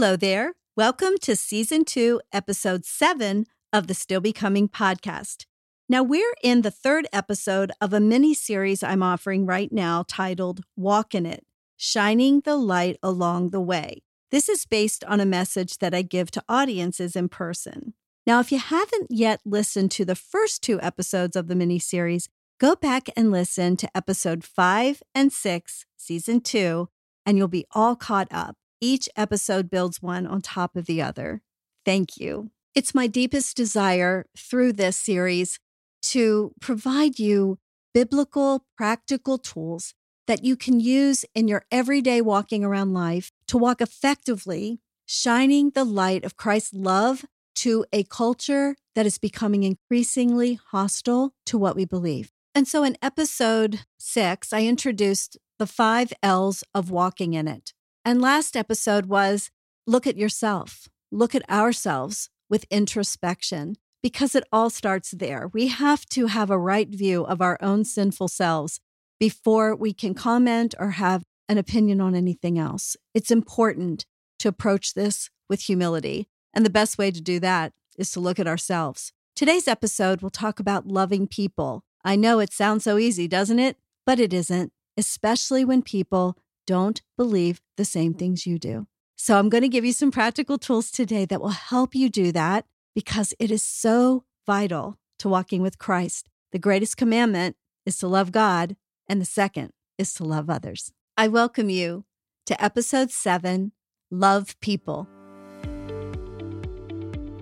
Hello there. Welcome to season two, episode seven of the Still Becoming podcast. Now, we're in the third episode of a mini series I'm offering right now titled Walk in It Shining the Light Along the Way. This is based on a message that I give to audiences in person. Now, if you haven't yet listened to the first two episodes of the mini series, go back and listen to episode five and six, season two, and you'll be all caught up. Each episode builds one on top of the other. Thank you. It's my deepest desire through this series to provide you biblical, practical tools that you can use in your everyday walking around life to walk effectively, shining the light of Christ's love to a culture that is becoming increasingly hostile to what we believe. And so in episode six, I introduced the five L's of walking in it. And last episode was look at yourself, look at ourselves with introspection, because it all starts there. We have to have a right view of our own sinful selves before we can comment or have an opinion on anything else. It's important to approach this with humility. And the best way to do that is to look at ourselves. Today's episode will talk about loving people. I know it sounds so easy, doesn't it? But it isn't, especially when people don't believe the same things you do. So, I'm going to give you some practical tools today that will help you do that because it is so vital to walking with Christ. The greatest commandment is to love God, and the second is to love others. I welcome you to episode seven Love People.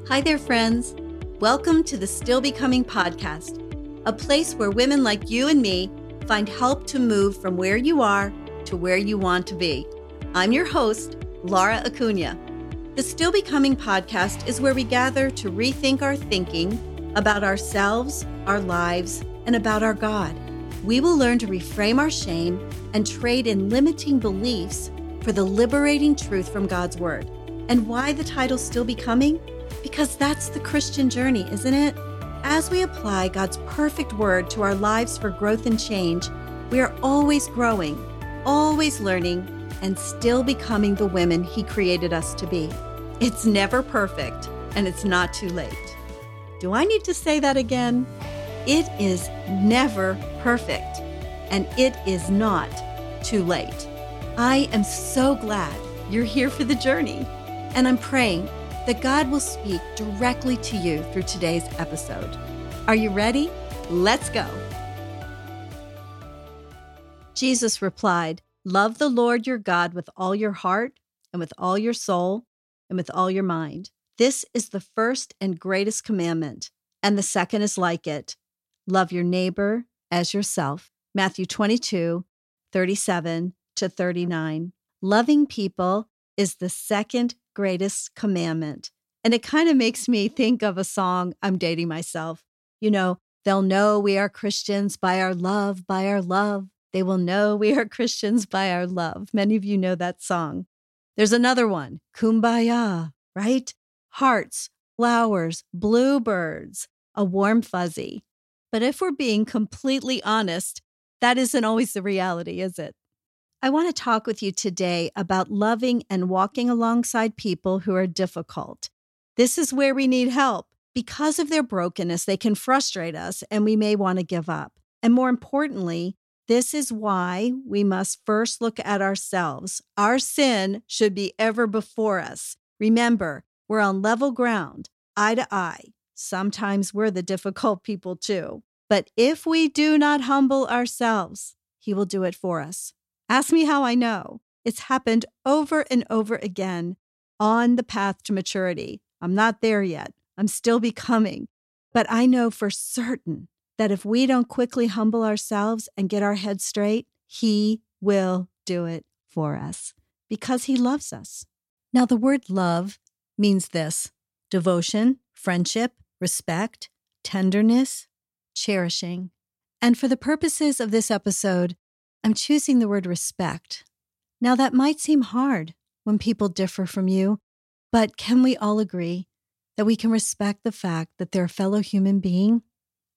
Hi there, friends. Welcome to the Still Becoming podcast, a place where women like you and me find help to move from where you are to where you want to be. I'm your host, Laura Acuña. The Still Becoming podcast is where we gather to rethink our thinking about ourselves, our lives, and about our God. We will learn to reframe our shame and trade in limiting beliefs for the liberating truth from God's Word. And why the title Still Becoming? Because that's the Christian journey, isn't it? As we apply God's perfect Word to our lives for growth and change, we are always growing always learning, and still becoming the women He created us to be. It's never perfect, and it's not too late. Do I need to say that again? It is never perfect, and it is not too late. I am so glad you're here for the journey, and I'm praying that God will speak directly to you through today's episode. Are you ready? Let's go. Jesus replied, Love the Lord your God with all your heart and with all your soul and with all your mind. This is the first and greatest commandment, and the second is like it love your neighbor as yourself. Matthew 22, 37 to 39. Loving people is the second greatest commandment. And it kind of makes me think of a song. I'm dating myself. You know, they'll know we are Christians by our love, by our love. They will know we are Christians by our love. Many of you know that song. There's another one, Kumbaya, right? Hearts, flowers, bluebirds, a warm fuzzy. But if we're being completely honest, that isn't always the reality, is it? I want to talk with you today about loving and walking alongside people who are difficult. This is where we need help. Because of their brokenness, they can frustrate us and we may want to give up. And more importantly, this is why we must first look at ourselves. Our sin should be ever before us. Remember, we're on level ground, eye to eye. Sometimes we're the difficult people too. But if we do not humble ourselves, He will do it for us. Ask me how I know. It's happened over and over again on the path to maturity. I'm not there yet. I'm still becoming. But I know for certain that if we don't quickly humble ourselves and get our heads straight, He will do it for us because He loves us. Now, the word love means this devotion, friendship, respect, tenderness, cherishing. And for the purposes of this episode, I'm choosing the word respect. Now, that might seem hard when people differ from you, but can we all agree that we can respect the fact that they're a fellow human being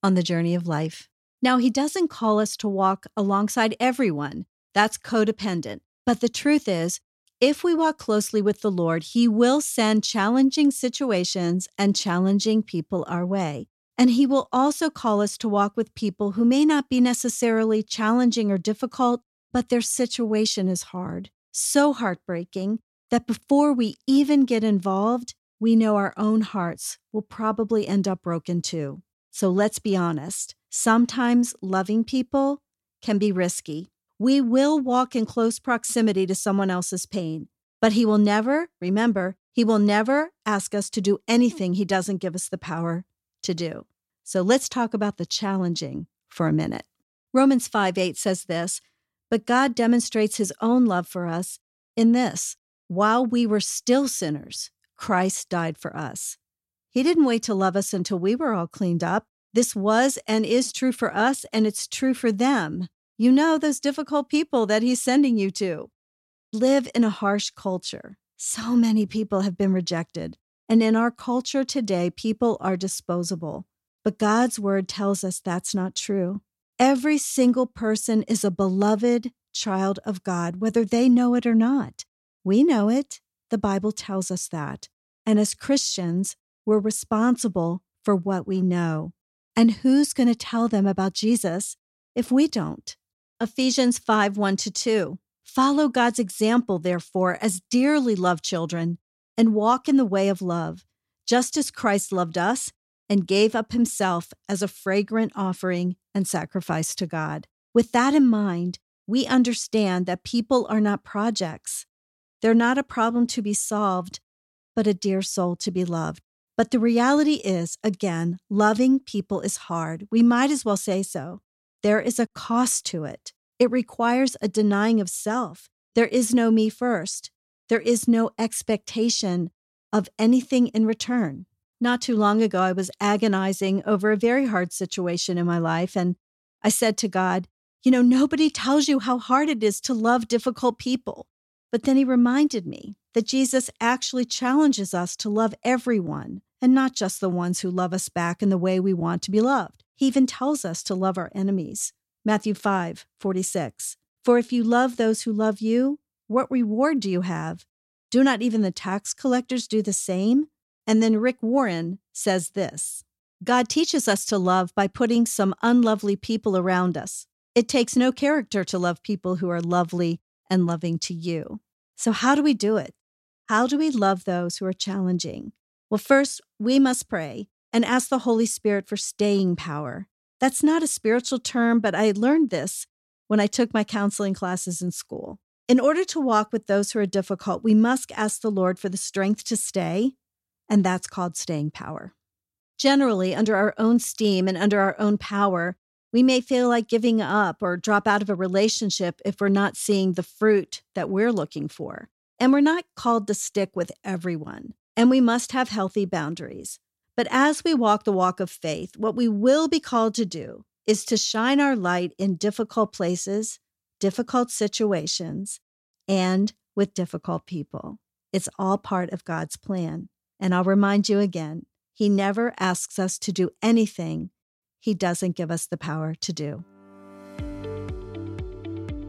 on the journey of life. Now, he doesn't call us to walk alongside everyone. That's codependent. But the truth is, If we walk closely with the Lord, He will send challenging situations and challenging people our way. And He will also call us to walk with people who may not be necessarily challenging or difficult, but their situation is hard, so heartbreaking that before we even get involved, we know our own hearts will probably end up broken too. So let's be honest. Sometimes loving people can be risky. We will walk in close proximity to someone else's pain, but He will never, remember, He will never ask us to do anything He doesn't give us the power to do. So let's talk about the challenging for a minute. Romans 5 8 says this, but God demonstrates His own love for us in this while we were still sinners, Christ died for us. He didn't wait to love us until we were all cleaned up. This was and is true for us, and it's true for them. You know those difficult people that He's sending you to. Live in a harsh culture. So many people have been rejected. And in our culture today, people are disposable. But God's word tells us that's not true. Every single person is a beloved child of God, whether they know it or not. We know it. The Bible tells us that. And as Christians, we're responsible for what we know. And who's going to tell them about Jesus if we don't? Ephesians 5 1 to 2. Follow God's example, therefore, as dearly loved children, and walk in the way of love, just as Christ loved us and gave up himself as a fragrant offering and sacrifice to God. With that in mind, we understand that people are not projects. They're not a problem to be solved, but a dear soul to be loved. But the reality is, again, loving people is hard. We might as well say so. There is a cost to it. It requires a denying of self. There is no me first. There is no expectation of anything in return. Not too long ago, I was agonizing over a very hard situation in my life, and I said to God, You know, nobody tells you how hard it is to love difficult people. But then he reminded me that Jesus actually challenges us to love everyone and not just the ones who love us back in the way we want to be loved. He even tells us to love our enemies. Matthew 5 46. For if you love those who love you, what reward do you have? Do not even the tax collectors do the same? And then Rick Warren says this God teaches us to love by putting some unlovely people around us. It takes no character to love people who are lovely and loving to you. So, how do we do it? How do we love those who are challenging? Well, first, we must pray and ask the Holy Spirit for staying power. That's not a spiritual term, but I learned this when I took my counseling classes in school. In order to walk with those who are difficult, we must ask the Lord for the strength to stay, and that's called staying power. Generally, under our own steam and under our own power, we may feel like giving up or drop out of a relationship if we're not seeing the fruit that we're looking for. And we're not called to stick with everyone, and we must have healthy boundaries. But as we walk the walk of faith, what we will be called to do is to shine our light in difficult places, difficult situations, and with difficult people. It's all part of God's plan. And I'll remind you again He never asks us to do anything he doesn't give us the power to do.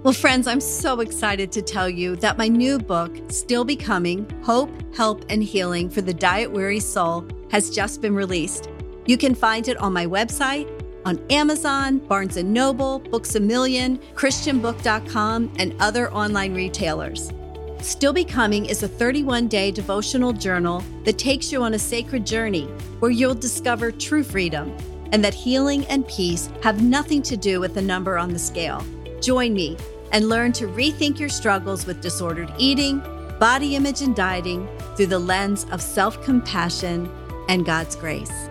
Well, friends, I'm so excited to tell you that my new book, Still Becoming Hope, Help, and Healing for the Diet Weary Soul, has just been released. You can find it on my website, on Amazon, Barnes & Noble, Books A Million, christianbook.com, and other online retailers. Still Becoming is a 31 day devotional journal that takes you on a sacred journey where you'll discover true freedom and that healing and peace have nothing to do with the number on the scale. Join me and learn to rethink your struggles with disordered eating, body image, and dieting through the lens of self compassion and God's grace.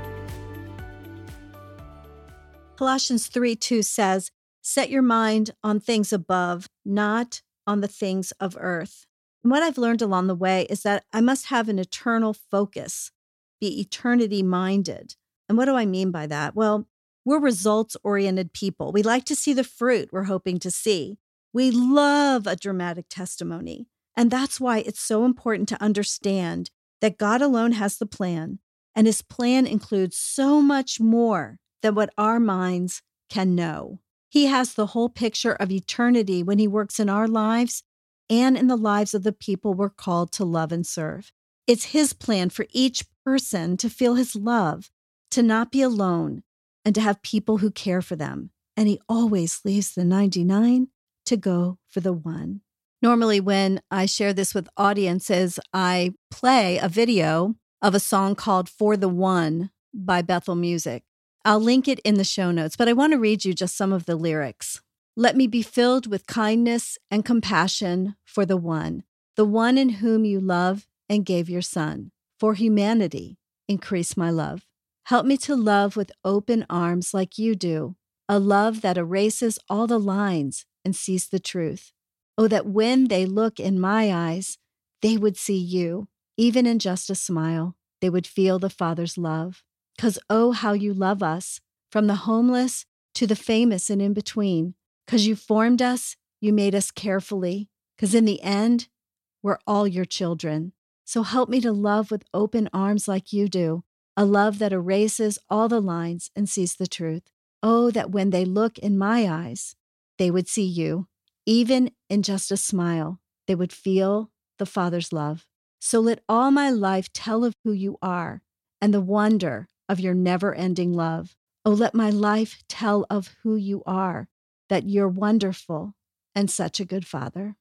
Colossians 3 2 says, Set your mind on things above, not on the things of earth. And what I've learned along the way is that I must have an eternal focus, be eternity minded. And what do I mean by that? Well, we're results oriented people. We like to see the fruit we're hoping to see. We love a dramatic testimony. And that's why it's so important to understand that God alone has the plan, and his plan includes so much more than what our minds can know. He has the whole picture of eternity when he works in our lives and in the lives of the people we're called to love and serve. It's His plan for each person to feel His love, to not be alone, and to have people who care for them. And He always leaves the 99 to go for the one. Normally, when I share this with audiences, I play a video of a song called For the One by Bethel Music. I'll link it in the show notes, but I want to read you just some of the lyrics. Let me be filled with kindness and compassion for the one, the one in whom you love and gave your son. For humanity, increase my love. Help me to love with open arms like you do, a love that erases all the lines and sees the truth. Oh, that when they look in my eyes, they would see you, even in just a smile, they would feel the Father's love. Because, oh, how you love us, from the homeless to the famous and in between. Because you formed us, you made us carefully. Because in the end, we're all your children. So help me to love with open arms like you do, a love that erases all the lines and sees the truth. Oh, that when they look in my eyes, they would see you. Even in just a smile, they would feel the Father's love. So let all my life tell of who you are and the wonder of your never ending love. Oh, let my life tell of who you are, that you're wonderful and such a good father.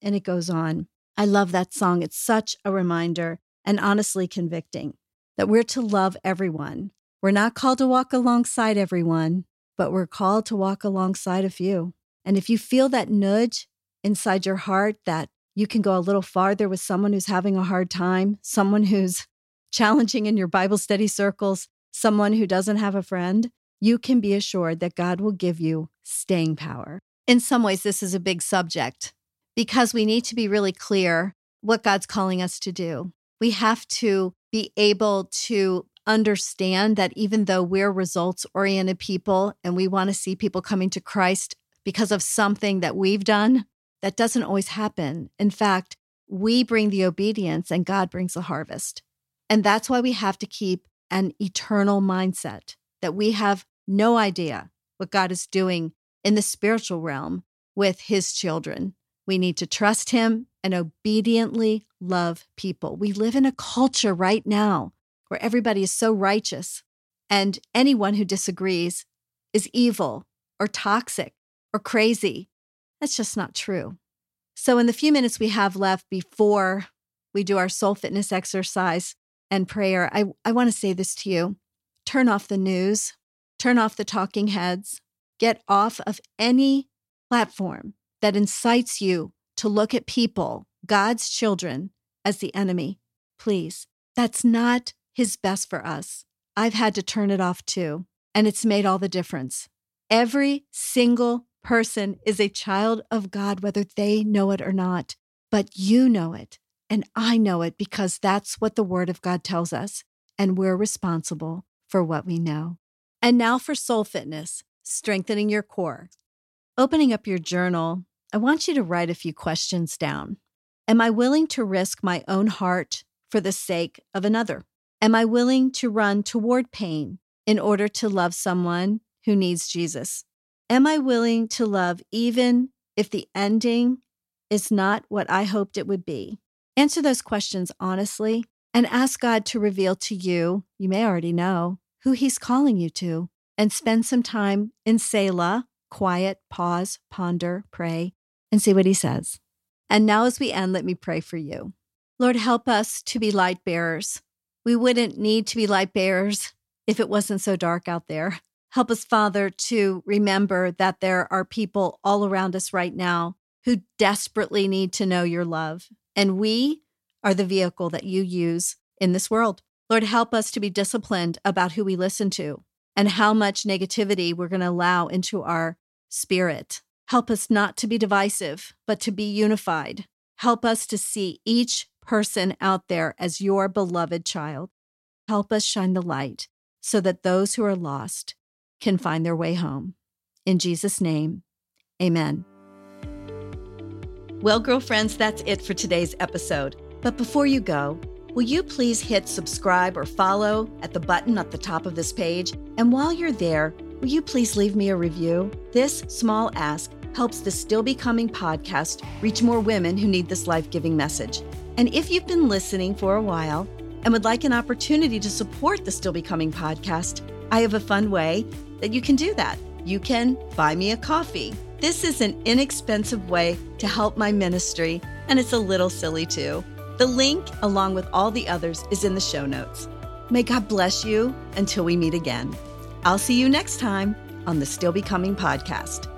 And it goes on. I love that song. It's such a reminder and honestly convicting that we're to love everyone. We're not called to walk alongside everyone, but we're called to walk alongside a few. And if you feel that nudge inside your heart that you can go a little farther with someone who's having a hard time, someone who's challenging in your Bible study circles, someone who doesn't have a friend, you can be assured that God will give you staying power. In some ways, this is a big subject because we need to be really clear what God's calling us to do. We have to be able to understand that even though we're results oriented people and we want to see people coming to Christ because of something that we've done, that doesn't always happen. In fact, we bring the obedience and God brings the harvest. And that's why we have to keep an eternal mindset that we have no idea what God is doing in the spiritual realm with his children. We need to trust him and obediently love people. We live in a culture right now where everybody is so righteous, and anyone who disagrees is evil or toxic or crazy. That's just not true. So, in the few minutes we have left before we do our soul fitness exercise, and prayer, I, I want to say this to you turn off the news, turn off the talking heads, get off of any platform that incites you to look at people, God's children, as the enemy. Please, that's not his best for us. I've had to turn it off too, and it's made all the difference. Every single person is a child of God, whether they know it or not, but you know it. And I know it because that's what the Word of God tells us, and we're responsible for what we know. And now for soul fitness, strengthening your core. Opening up your journal, I want you to write a few questions down. Am I willing to risk my own heart for the sake of another? Am I willing to run toward pain in order to love someone who needs Jesus? Am I willing to love even if the ending is not what I hoped it would be? Answer those questions honestly and ask God to reveal to you, you may already know, who He's calling you to, and spend some time in Selah, quiet, pause, ponder, pray, and see what He says. And now, as we end, let me pray for you. Lord, help us to be light bearers. We wouldn't need to be light bearers if it wasn't so dark out there. Help us, Father, to remember that there are people all around us right now who desperately need to know your love and we are the vehicle that you use in this world. Lord, help us to be disciplined about who we listen to and how much negativity we're going to allow into our spirit. Help us not to be divisive, but to be unified. Help us to see each person out there as your beloved child. Help us shine the light so that those who are lost can find their way home. In Jesus' name, amen. Well, girlfriends, that's it for today's episode. But before you go, will you please hit subscribe or follow at the button at the top of this page? And while you're there, will you please leave me a review? This small ask helps the Still Becoming podcast reach more women who need this life giving message. And if you've been listening for a while and would like an opportunity to support the Still Becoming podcast, I have a fun way that you can do that. You can buy me a coffee. This is an inexpensive way to help my ministry, and it's a little silly too. The link, along with all the others, is in the show notes. May God bless you until we meet again. I'll see you next time on the Still Becoming podcast.